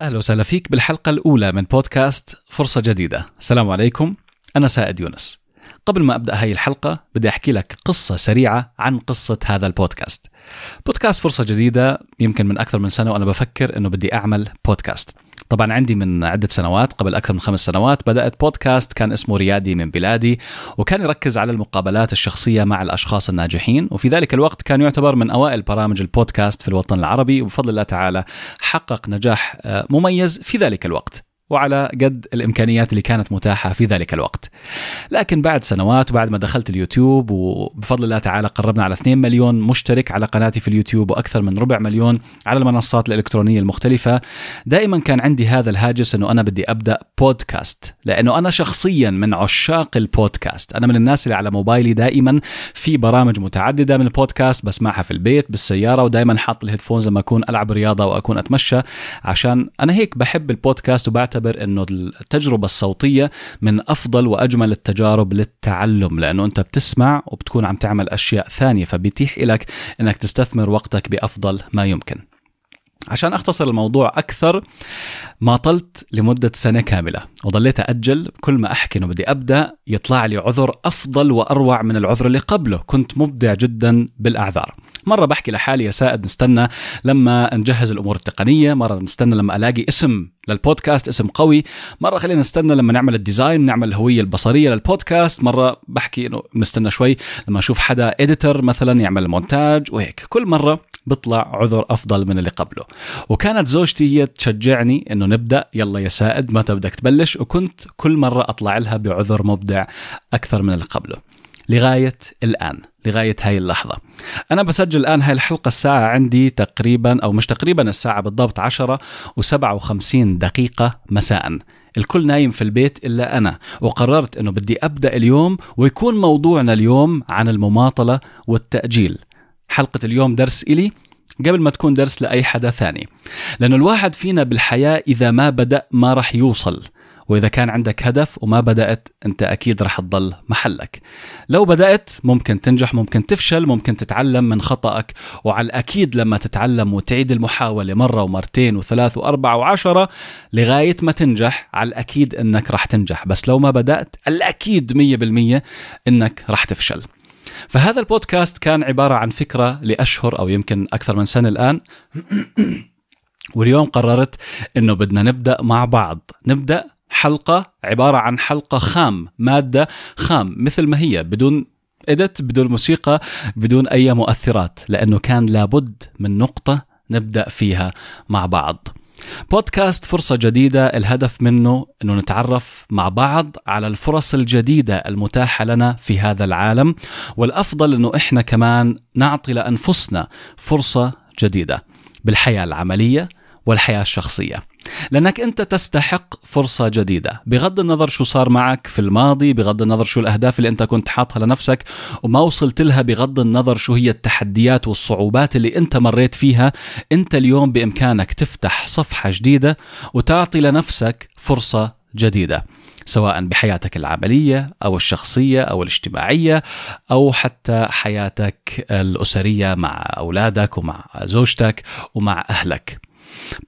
أهلا وسهلا فيك بالحلقة الأولى من بودكاست فرصة جديدة. السلام عليكم. أنا سائد يونس. قبل ما أبدأ هاي الحلقة بدي أحكي لك قصة سريعة عن قصة هذا البودكاست. بودكاست فرصة جديدة يمكن من أكثر من سنة وأنا بفكر إنه بدي أعمل بودكاست. طبعا عندي من عدة سنوات قبل أكثر من خمس سنوات بدأت بودكاست كان اسمه ريادي من بلادي وكان يركز على المقابلات الشخصية مع الأشخاص الناجحين وفي ذلك الوقت كان يعتبر من أوائل برامج البودكاست في الوطن العربي وبفضل الله تعالى حقق نجاح آه، مميز في ذلك الوقت. وعلى قد الإمكانيات اللي كانت متاحة في ذلك الوقت. لكن بعد سنوات وبعد ما دخلت اليوتيوب وبفضل الله تعالى قربنا على 2 مليون مشترك على قناتي في اليوتيوب وأكثر من ربع مليون على المنصات الإلكترونية المختلفة، دائما كان عندي هذا الهاجس إنه أنا بدي أبدأ بودكاست، لأنه أنا شخصيا من عشاق البودكاست، أنا من الناس اللي على موبايلي دائما في برامج متعددة من البودكاست بسمعها في البيت بالسيارة ودائما حاط ال headphones لما أكون ألعب رياضة واكون أتمشى عشان أنا هيك بحب البودكاست وبعتبر بعتبر إنه التجربة الصوتية من أفضل وأجمل التجارب للتعلم لأنه أنت بتسمع وبتكون عم تعمل أشياء ثانية فبيتيح لك إنك تستثمر وقتك بأفضل ما يمكن. عشان أختصر الموضوع أكثر ما طلت لمدة سنة كاملة وضليت أجل كل ما أحكي إنه بدي أبدأ يطلع لي عذر أفضل وأروع من العذر اللي قبله كنت مبدع جدا بالأعذار. مرة بحكي لحالي يا سائد نستنى لما نجهز الأمور التقنية مرة نستنى لما ألاقي اسم للبودكاست اسم قوي مرة خلينا نستنى لما نعمل ال design نعمل الهوية البصرية للبودكاست مرة بحكي إنه نستنى شوي لما أشوف حدا editor مثلا يعمل المونتاج وهيك. كل مرة بيطلع عذر أفضل من اللي قبله. وكانت زوجتي هي تشجعني إنه نبدأ يلا يا سائد متى بدك تبلش؟ وكنت كل مرة أطلع لها بعذر مبدع أكثر من اللي قبله. لغاية الآن لغاية هاي اللحظة. أنا بسجل الآن هاي الحلقة الساعة عندي تقريبا أو مش تقريبا الساعة بالضبط 10 و57 دقيقة مساء. الكل نايم في البيت إلا أنا وقررت أنه بدي أبدأ اليوم ويكون موضوعنا اليوم عن المماطلة والتأجيل. حلقة اليوم درس إلي قبل ما تكون درس لأي حدا ثاني. لأنه الواحد فينا بالحياة إذا ما بدأ ما رح يوصل. وإذا كان عندك هدف وما بدأت أنت أكيد رح تضل محلك. لو بدأت ممكن تنجح ممكن تفشل ممكن تتعلم من خطأك. وعلى الأكيد لما تتعلم وتعيد المحاولة مرة ومرتين وثلاث واربع وعشرة لغاية ما تنجح على الأكيد إنك رح تنجح. بس لو ما بدأت الأكيد 100% إنك رح تفشل. فهذا البودكاست كان عبارة عن فكرة لأشهر أو يمكن أكثر من سنة الآن. واليوم قررت إنه بدنا نبدأ مع بعض. نبدأ حلقة عبارة عن حلقة خام مادة خام مثل ما هي بدون إدت بدون موسيقى بدون أي مؤثرات لأنه كان لابد من نقطة نبدأ فيها مع بعض. بودكاست فرصة جديدة الهدف منه أنه نتعرف مع بعض على الفرص الجديدة المتاحة لنا في هذا العالم والأفضل أنه إحنا كمان نعطي لأنفسنا فرصة جديدة. بالحياة العملية والحياة الشخصية. لأنك أنت تستحق فرصة جديدة. بغض النظر شو صار معك في الماضي بغض النظر شو الأهداف اللي أنت كنت حاطها لنفسك وما وصلت لها بغض النظر شو هي التحديات والصعوبات اللي أنت مريت فيها أنت اليوم بإمكانك تفتح صفحة جديدة وتعطي لنفسك فرصة جديدة سواء بحياتك العملية أو الشخصية أو الاجتماعية أو حتى حياتك الأسرية مع أولادك ومع زوجتك ومع أهلك.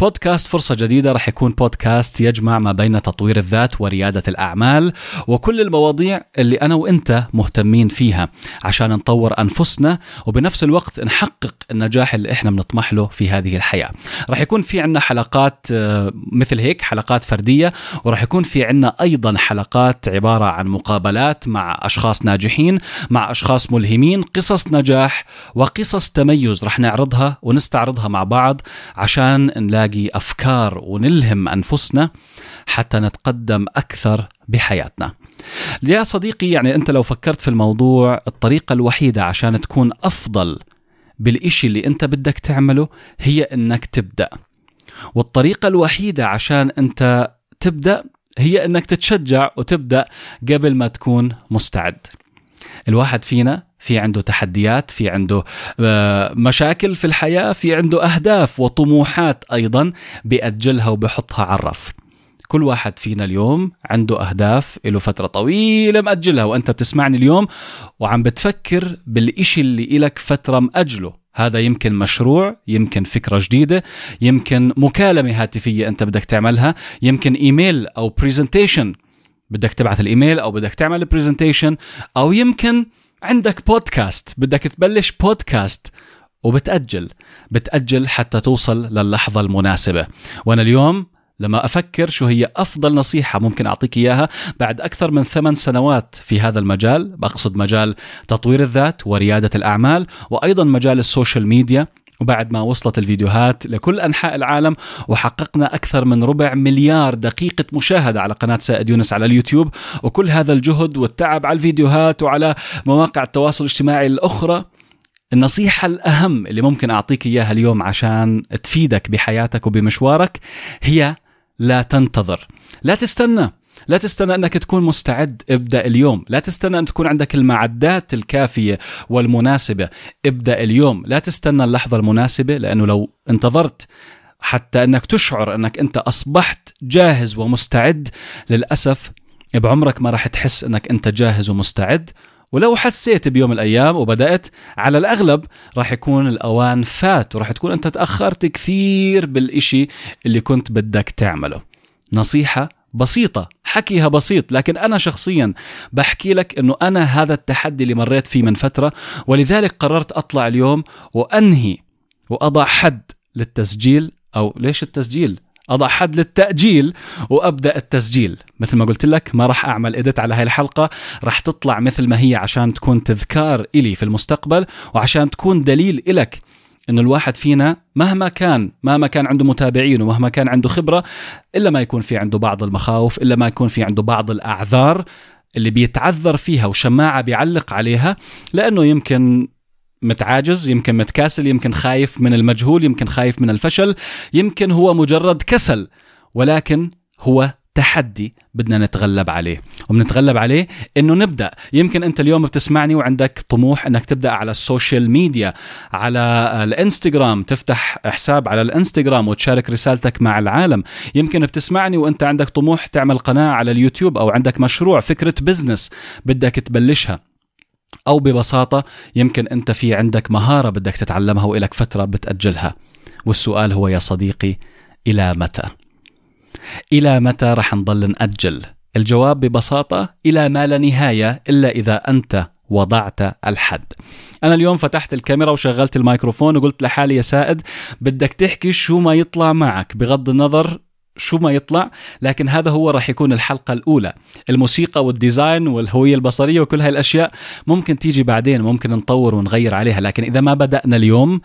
بودكاست فرصة جديدة رح يكون بودكاست يجمع ما بين تطوير الذات وريادة الأعمال وكل المواضيع اللي أنا وإنت مهتمين فيها عشان نطور أنفسنا وبنفس الوقت نحقق النجاح اللي إحنا بنطمح له في هذه الحياة. رح يكون في عنا حلقات آه، مثل هيك حلقات فردية ورح يكون في عنا أيضا حلقات عبارة عن مقابلات مع أشخاص ناجحين مع أشخاص ملهمين قصص نجاح وقصص تميز رح نعرضها ونستعرضها مع بعض عشان نلاقي أفكار ونلهم أنفسنا حتى نتقدم أكثر بحياتنا. يا صديقي يعني أنت لو فكرت في الموضوع الطريقة الوحيدة عشان تكون أفضل بالإشي اللي أنت بدك تعمله هي إنك تبدأ. والطريقة الوحيدة عشان أنت تبدأ هي إنك تتشجع وتبدأ قبل ما تكون مستعد. الواحد فينا في عنده تحديات في عنده آه، مشاكل في الحياة في عنده أهداف وطموحات أيضا بيأجلها وبحطها على الرف. كل واحد فينا اليوم عنده أهداف له فترة طويلة مأجلها وأنت بتسمعني اليوم وعم بتفكر بالإشي اللي إلك فترة مأجله. هذا يمكن مشروع يمكن فكرة جديدة يمكن مكالمة هاتفية أنت بدك تعملها يمكن إيميل أو presentation بدك تبعث الإيميل أو بدك تعمل presentation أو يمكن عندك بودكاست بدك تبلش بودكاست وبتأجل بتأجل حتى توصل للحظة المناسبة. وأنا اليوم لما أفكر شو هي أفضل نصيحة ممكن أعطيك إياها بعد أكثر من ثمان سنوات في هذا المجال بقصد مجال تطوير الذات وريادة الأعمال وأيضا مجال ال social media وبعد ما وصلت الفيديوهات لكل أنحاء العالم وحققنا أكثر من ربع مليار دقيقة مشاهدة على قناة سائد يونس على اليوتيوب وكل هذا الجهد والتعب على الفيديوهات وعلى مواقع التواصل الاجتماعي الأخرى النصيحة الأهم اللي ممكن أعطيك إياها اليوم عشان تفيدك بحياتك وبمشوارك هي لا تنتظر لا تستنى. لا تستنى أنك تكون مستعد ابدأ اليوم. لا تستنى أن تكون عندك المعدات الكافية والمناسبة. ابدأ اليوم. لا تستنى اللحظة المناسبة لأنه لو انتظرت حتى أنك تشعر أنك أنت أصبحت جاهز ومستعد للأسف بعمرك ما راح تحس أنك أنت جاهز ومستعد. ولو حسيت بيوم من الأيام وبدأت على الأغلب راح يكون الأوان فات وراح تكون أنت تأخرت كثير بالإشي اللي كنت بدك تعمله. نصيحة بسيطة حكيها بسيط لكن أنا شخصيا بحكي لك أنه أنا هذا التحدي اللي مريت فيه من فترة ولذلك قررت أطلع اليوم وأنهي وأضع حد للتسجيل أو ليش التسجيل؟ أضع حد للتأجيل وأبدأ التسجيل. مثل ما قلت لك ما راح أعمل إديت على هاي الحلقة راح تطلع مثل ما هي عشان تكون تذكار إلي في المستقبل وعشان تكون دليل إلك إنه الواحد فينا مهما كان مهما كان عنده متابعين ومهما كان عنده خبرة إلا ما يكون في عنده بعض المخاوف إلا ما يكون في عنده بعض الأعذار اللي بيتعذر فيها وشماعة بيعلق عليها لأنه يمكن متعاجز يمكن متكاسل يمكن خايف من المجهول يمكن خايف من الفشل يمكن هو مجرد كسل ولكن هو تحدي بدنا نتغلب عليه. وبنتغلب عليه إنه نبدأ. يمكن أنت اليوم بتسمعني وعندك طموح إنك تبدأ على ال social media على الإنستغرام تفتح حساب على الإنستغرام وتشارك رسالتك مع العالم. يمكن بتسمعني وأنت عندك طموح تعمل قناة على اليوتيوب أو عندك مشروع فكرة بزنس بدك تبلشها. أو ببساطة يمكن أنت في عندك مهارة بدك تتعلمها وإلك فترة بتأجلها. والسؤال هو يا صديقي إلى متى؟ إلى متى رح نضل نأجل؟ الجواب ببساطة إلى ما لا نهاية إلا إذا أنت وضعت الحد. أنا اليوم فتحت الكاميرا وشغلت الميكروفون وقلت لحالي يا سائد بدك تحكي شو ما يطلع معك. بغض النظر شو ما يطلع لكن هذا هو راح يكون الحلقة الأولى. الموسيقى والديزاين والهوية البصرية وكل هاي الأشياء ممكن تيجي بعدين ممكن نطور ونغير عليها لكن إذا ما بدأنا اليوم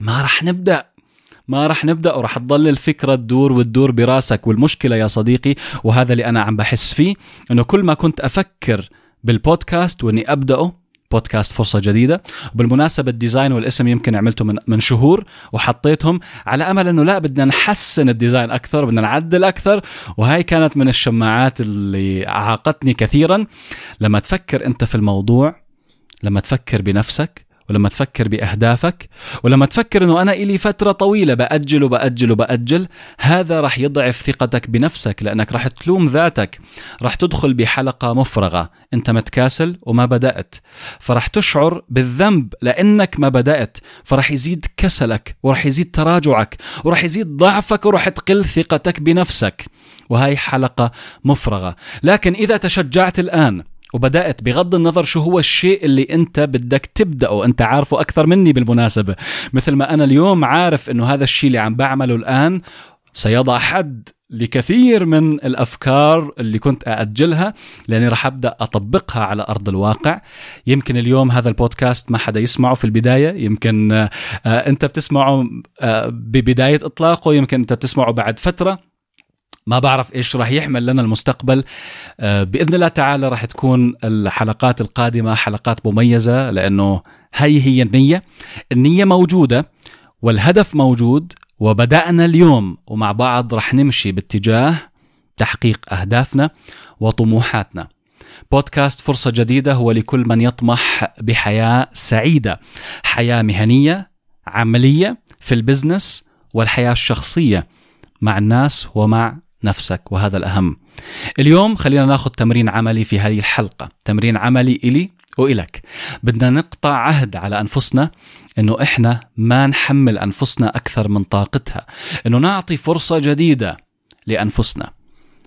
ما راح نبدأ. ما راح نبدأ وراح تضل الفكرة تدور وتدور براسك والمشكلة يا صديقي وهذا اللي أنا عم بحس فيه إنه كل ما كنت أفكر بالبودكاست وإني أبدأه بودكاست فرصة جديدة وبالمناسبة ال design والاسم يمكن عملته من, من شهور وحطيتهم على أمل أنه لا بدنا نحسن ال design أكثر بدنا نعدل أكثر وهي كانت من الشماعات اللي عاقتني كثيرا. لما تفكر أنت في الموضوع لما تفكر بنفسك ولما تفكر بأهدافك ولما تفكر إنه أنا إلي فترة طويلة بأجل وبأجل وبأجل هذا راح يضعف ثقتك بنفسك لأنك راح تلوم ذاتك. راح تدخل بحلقة مفرغة. أنت متكاسل وما بدأت. فراح تشعر بالذنب لأنك ما بدأت. فراح يزيد كسلك وراح يزيد تراجعك وراح يزيد ضعفك وراح تقل ثقتك بنفسك. وهي حلقة مفرغة. لكن إذا تشجعت الآن وبدأت بغض النظر شو هو الشيء اللي أنت بدك تبدأه. أنت عارفه أكثر مني بالمناسبة. مثل ما أنا اليوم عارف إنه هذا الشيء اللي عم بعمله الآن سيضع حد لكثير من الأفكار اللي كنت أأجلها لأني راح أبدأ أطبقها على أرض الواقع. يمكن اليوم هذا البودكاست ما حدا يسمعه في البداية. يمكن آه، أنت بتسمعه آه، ببداية إطلاقه. يمكن أنت بتسمعه بعد فترة. ما بعرف إيش راح يحمل لنا المستقبل. آه، بإذن الله تعالى راح تكون الحلقات القادمة حلقات مميزة لأنه هي هي النية. النية موجودة والهدف موجود وبدأنا اليوم ومع بعض راح نمشي باتجاه تحقيق أهدافنا وطموحاتنا. بودكاست فرصة جديدة هو لكل من يطمح بحياة سعيدة. حياة مهنية عملية في البزنس والحياة الشخصية مع الناس ومع نفسك وهذا الأهم. اليوم خلينا ناخذ تمرين عملي في هذه الحلقة. تمرين عملي إلي وإلك. بدنا نقطع عهد على أنفسنا إنه إحنا ما نحمل أنفسنا أكثر من طاقتها. إنه نعطي فرصة جديدة لأنفسنا.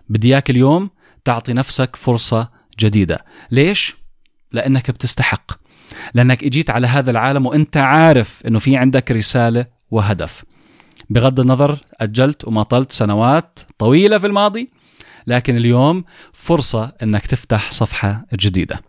بدي إياك اليوم تعطي نفسك فرصة جديدة. ليش؟ لأنك بتستحق. لأنك إجيت على هذا العالم وإنت عارف إنه في عندك رسالة وهدف. بغض النظر أجلت وماطلت سنوات طويلة في الماضي لكن اليوم فرصة إنك تفتح صفحة جديدة.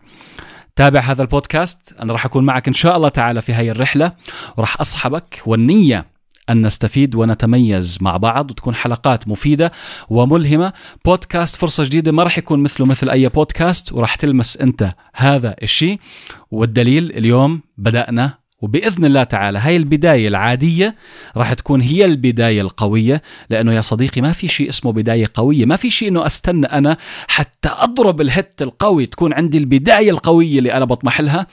تابع هذا البودكاست أنا راح أكون معك إن شاء الله تعالى في هاي الرحلة وراح أصحبك والنية أن نستفيد ونتميز مع بعض وتكون حلقات مفيدة وملهمة. بودكاست فرصة جديدة ما راح يكون مثله مثل أي بودكاست وراح تلمس أنت هذا الشيء. والدليل اليوم بدأنا وبإذن الله تعالى هاي البداية العادية راح تكون هي البداية القوية لأنه يا صديقي ما في شيء اسمه بداية قوية ما في شيء إنه أستنى أنا حتى أضرب ال hit القوي تكون عندي البداية القوية اللي أنا بطمح لها.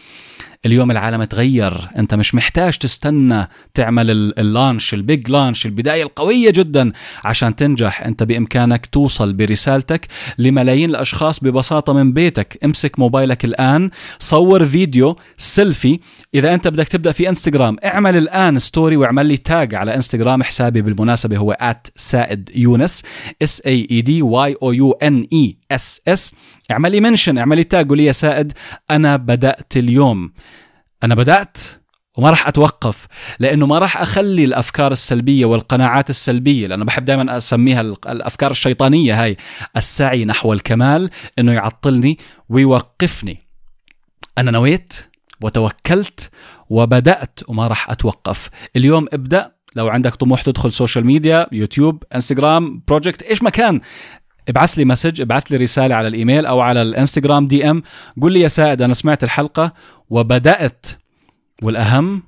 اليوم العالم تغير. انت مش محتاج تستنى تعمل ال launch ال big launch البداية القوية جدا عشان تنجح. انت بإمكانك توصل برسالتك لملايين الأشخاص ببساطة من بيتك. امسك موبايلك الآن صور فيديو سيلفي. إذا انت بدك تبدأ في إنستغرام اعمل الآن story واعمل لي tag على إنستغرام حسابي بالمناسبة هو سائد يونس S A E D Y O U N E S S. اعمل لي mention اعمل لي tag قول لي يا سائد أنا بدأت اليوم. أنا بدأت وما راح أتوقف لأنه ما راح أخلي الأفكار السلبية والقناعات السلبية لأنه بحب دائما أسميها الأفكار الشيطانية هاي السعي نحو الكمال إنه يعطلني ويوقفني. أنا نويت وتوكلت وبدأت وما راح أتوقف. اليوم ابدأ لو عندك طموح تدخل social media يوتيوب إنستغرام project إيش ما كان. ابعث لي message ابعث لي رسالة على الإيميل أو على الإنستغرام DM. قول لي يا سائد أنا سمعت الحلقة وبدأت. والأهم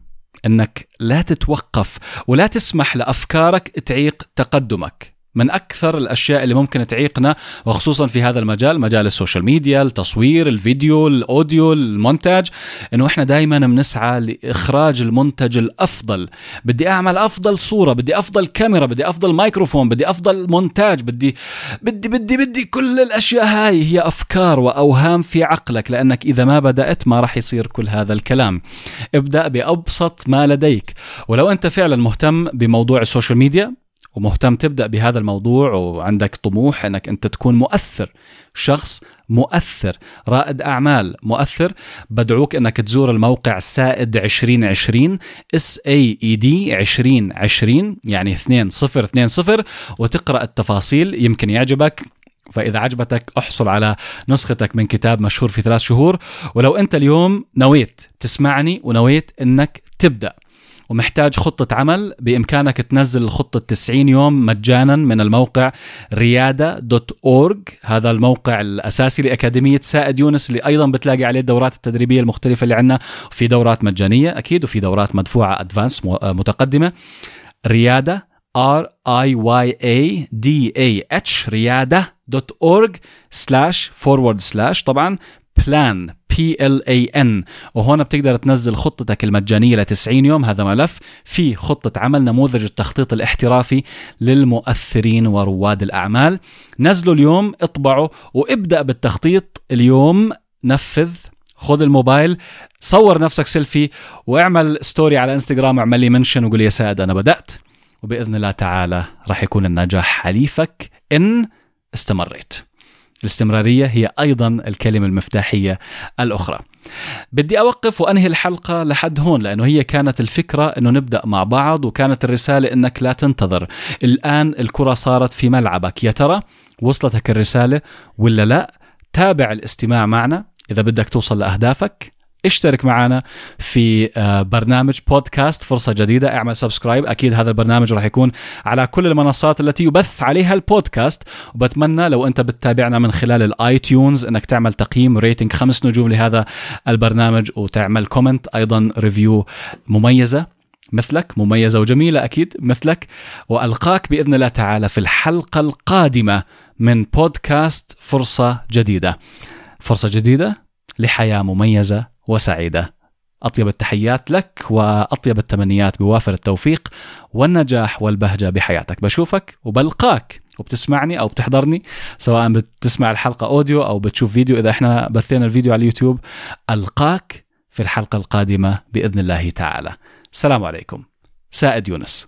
إنك لا تتوقف ولا تسمح لأفكارك تعيق تقدمك. من أكثر الأشياء اللي ممكن تعيقنا وخصوصا في هذا المجال مجال ال social media التصوير الفيديو ال audio المونتاج إنه إحنا دائما بنسعى لإخراج المنتج الأفضل. بدي أعمل أفضل صورة بدي أفضل كاميرا بدي أفضل مايكروفون بدي أفضل مونتاج بدي بدي بدي بدي كل الأشياء هاي هي أفكار وأوهام في عقلك لأنك إذا ما بدأت ما راح يصير كل هذا الكلام. ابدأ بأبسط ما لديك. ولو أنت فعلا مهتم بموضوع ال social media ومهتم تبدأ بهذا الموضوع وعندك طموح إنك أنت تكون مؤثر شخص مؤثر رائد أعمال مؤثر. بدعوك إنك تزور الموقع سائد 2020 إس إي إي دي 2020 يعني 2020 وتقرأ التفاصيل. يمكن يعجبك فإذا عجبتك أحصل على نسختك من كتاب مشهور في ثلاث شهور. ولو أنت اليوم نويت تسمعني ونويت أنك تبدأ. ومحتاج خطة عمل. بإمكانك تنزل الخطة 90 يوم مجانا من الموقع ريادة dot org هذا الموقع الأساسي لأكاديمية سائد يونس اللي أيضا بتلاقي عليه الدورات التدريبية المختلفة اللي عندنا. في دورات مجانية أكيد وفي دورات مدفوعة advanced متقدمة. ريادة R I Y A D A H ريادة dot org slash forward slash طبعا plan P L A N وهون بتقدر تنزل خطتك المجانية ل 90 يوم هذا ملف في خطة عمل نموذج التخطيط الاحترافي للمؤثرين ورواد الأعمال. نزله اليوم اطبعه وابدأ بالتخطيط اليوم. نفذ خذ الموبايل صور نفسك سيلفي واعمل story على إنستغرام واعمل لي mention وقول يا سائد أنا بدأت. وبإذن الله تعالى راح يكون النجاح حليفك إن استمريت. الاستمرارية هي أيضا الكلمة المفتاحية الأخرى. بدي أوقف وأنهي الحلقة لحد هون لأنه هي كانت الفكرة أنه نبدأ مع بعض وكانت الرسالة أنك لا تنتظر. الآن الكرة صارت في ملعبك. يا ترى وصلتك الرسالة ولا لا؟ تابع الاستماع معنا. إذا بدك توصل لأهدافك اشترك معنا في آه، برنامج بودكاست. فرصة جديدة اعمل subscribe. أكيد هذا البرنامج راح يكون على كل المنصات التي يبث عليها البودكاست. وبتمنى لو أنت بتتابعنا من خلال ال iTunes أنك تعمل تقييم rating خمس نجوم لهذا البرنامج وتعمل comment أيضا review مميزة مثلك مميزة وجميلة أكيد مثلك. وألقاك بإذن الله تعالى في الحلقة القادمة من بودكاست فرصة جديدة. فرصة جديدة لحياة مميزة وسعيدة. أطيب التحيات لك وأطيب التمنيات بوافر التوفيق والنجاح والبهجة بحياتك. بشوفك وبلقاك وبتسمعني أو بتحضرني سواء بتسمع الحلقة أوديو أو بتشوف فيديو. إذا إحنا بثينا الفيديو على اليوتيوب ألقاك في الحلقة القادمة بإذن الله تعالى. السلام عليكم. سائد يونس.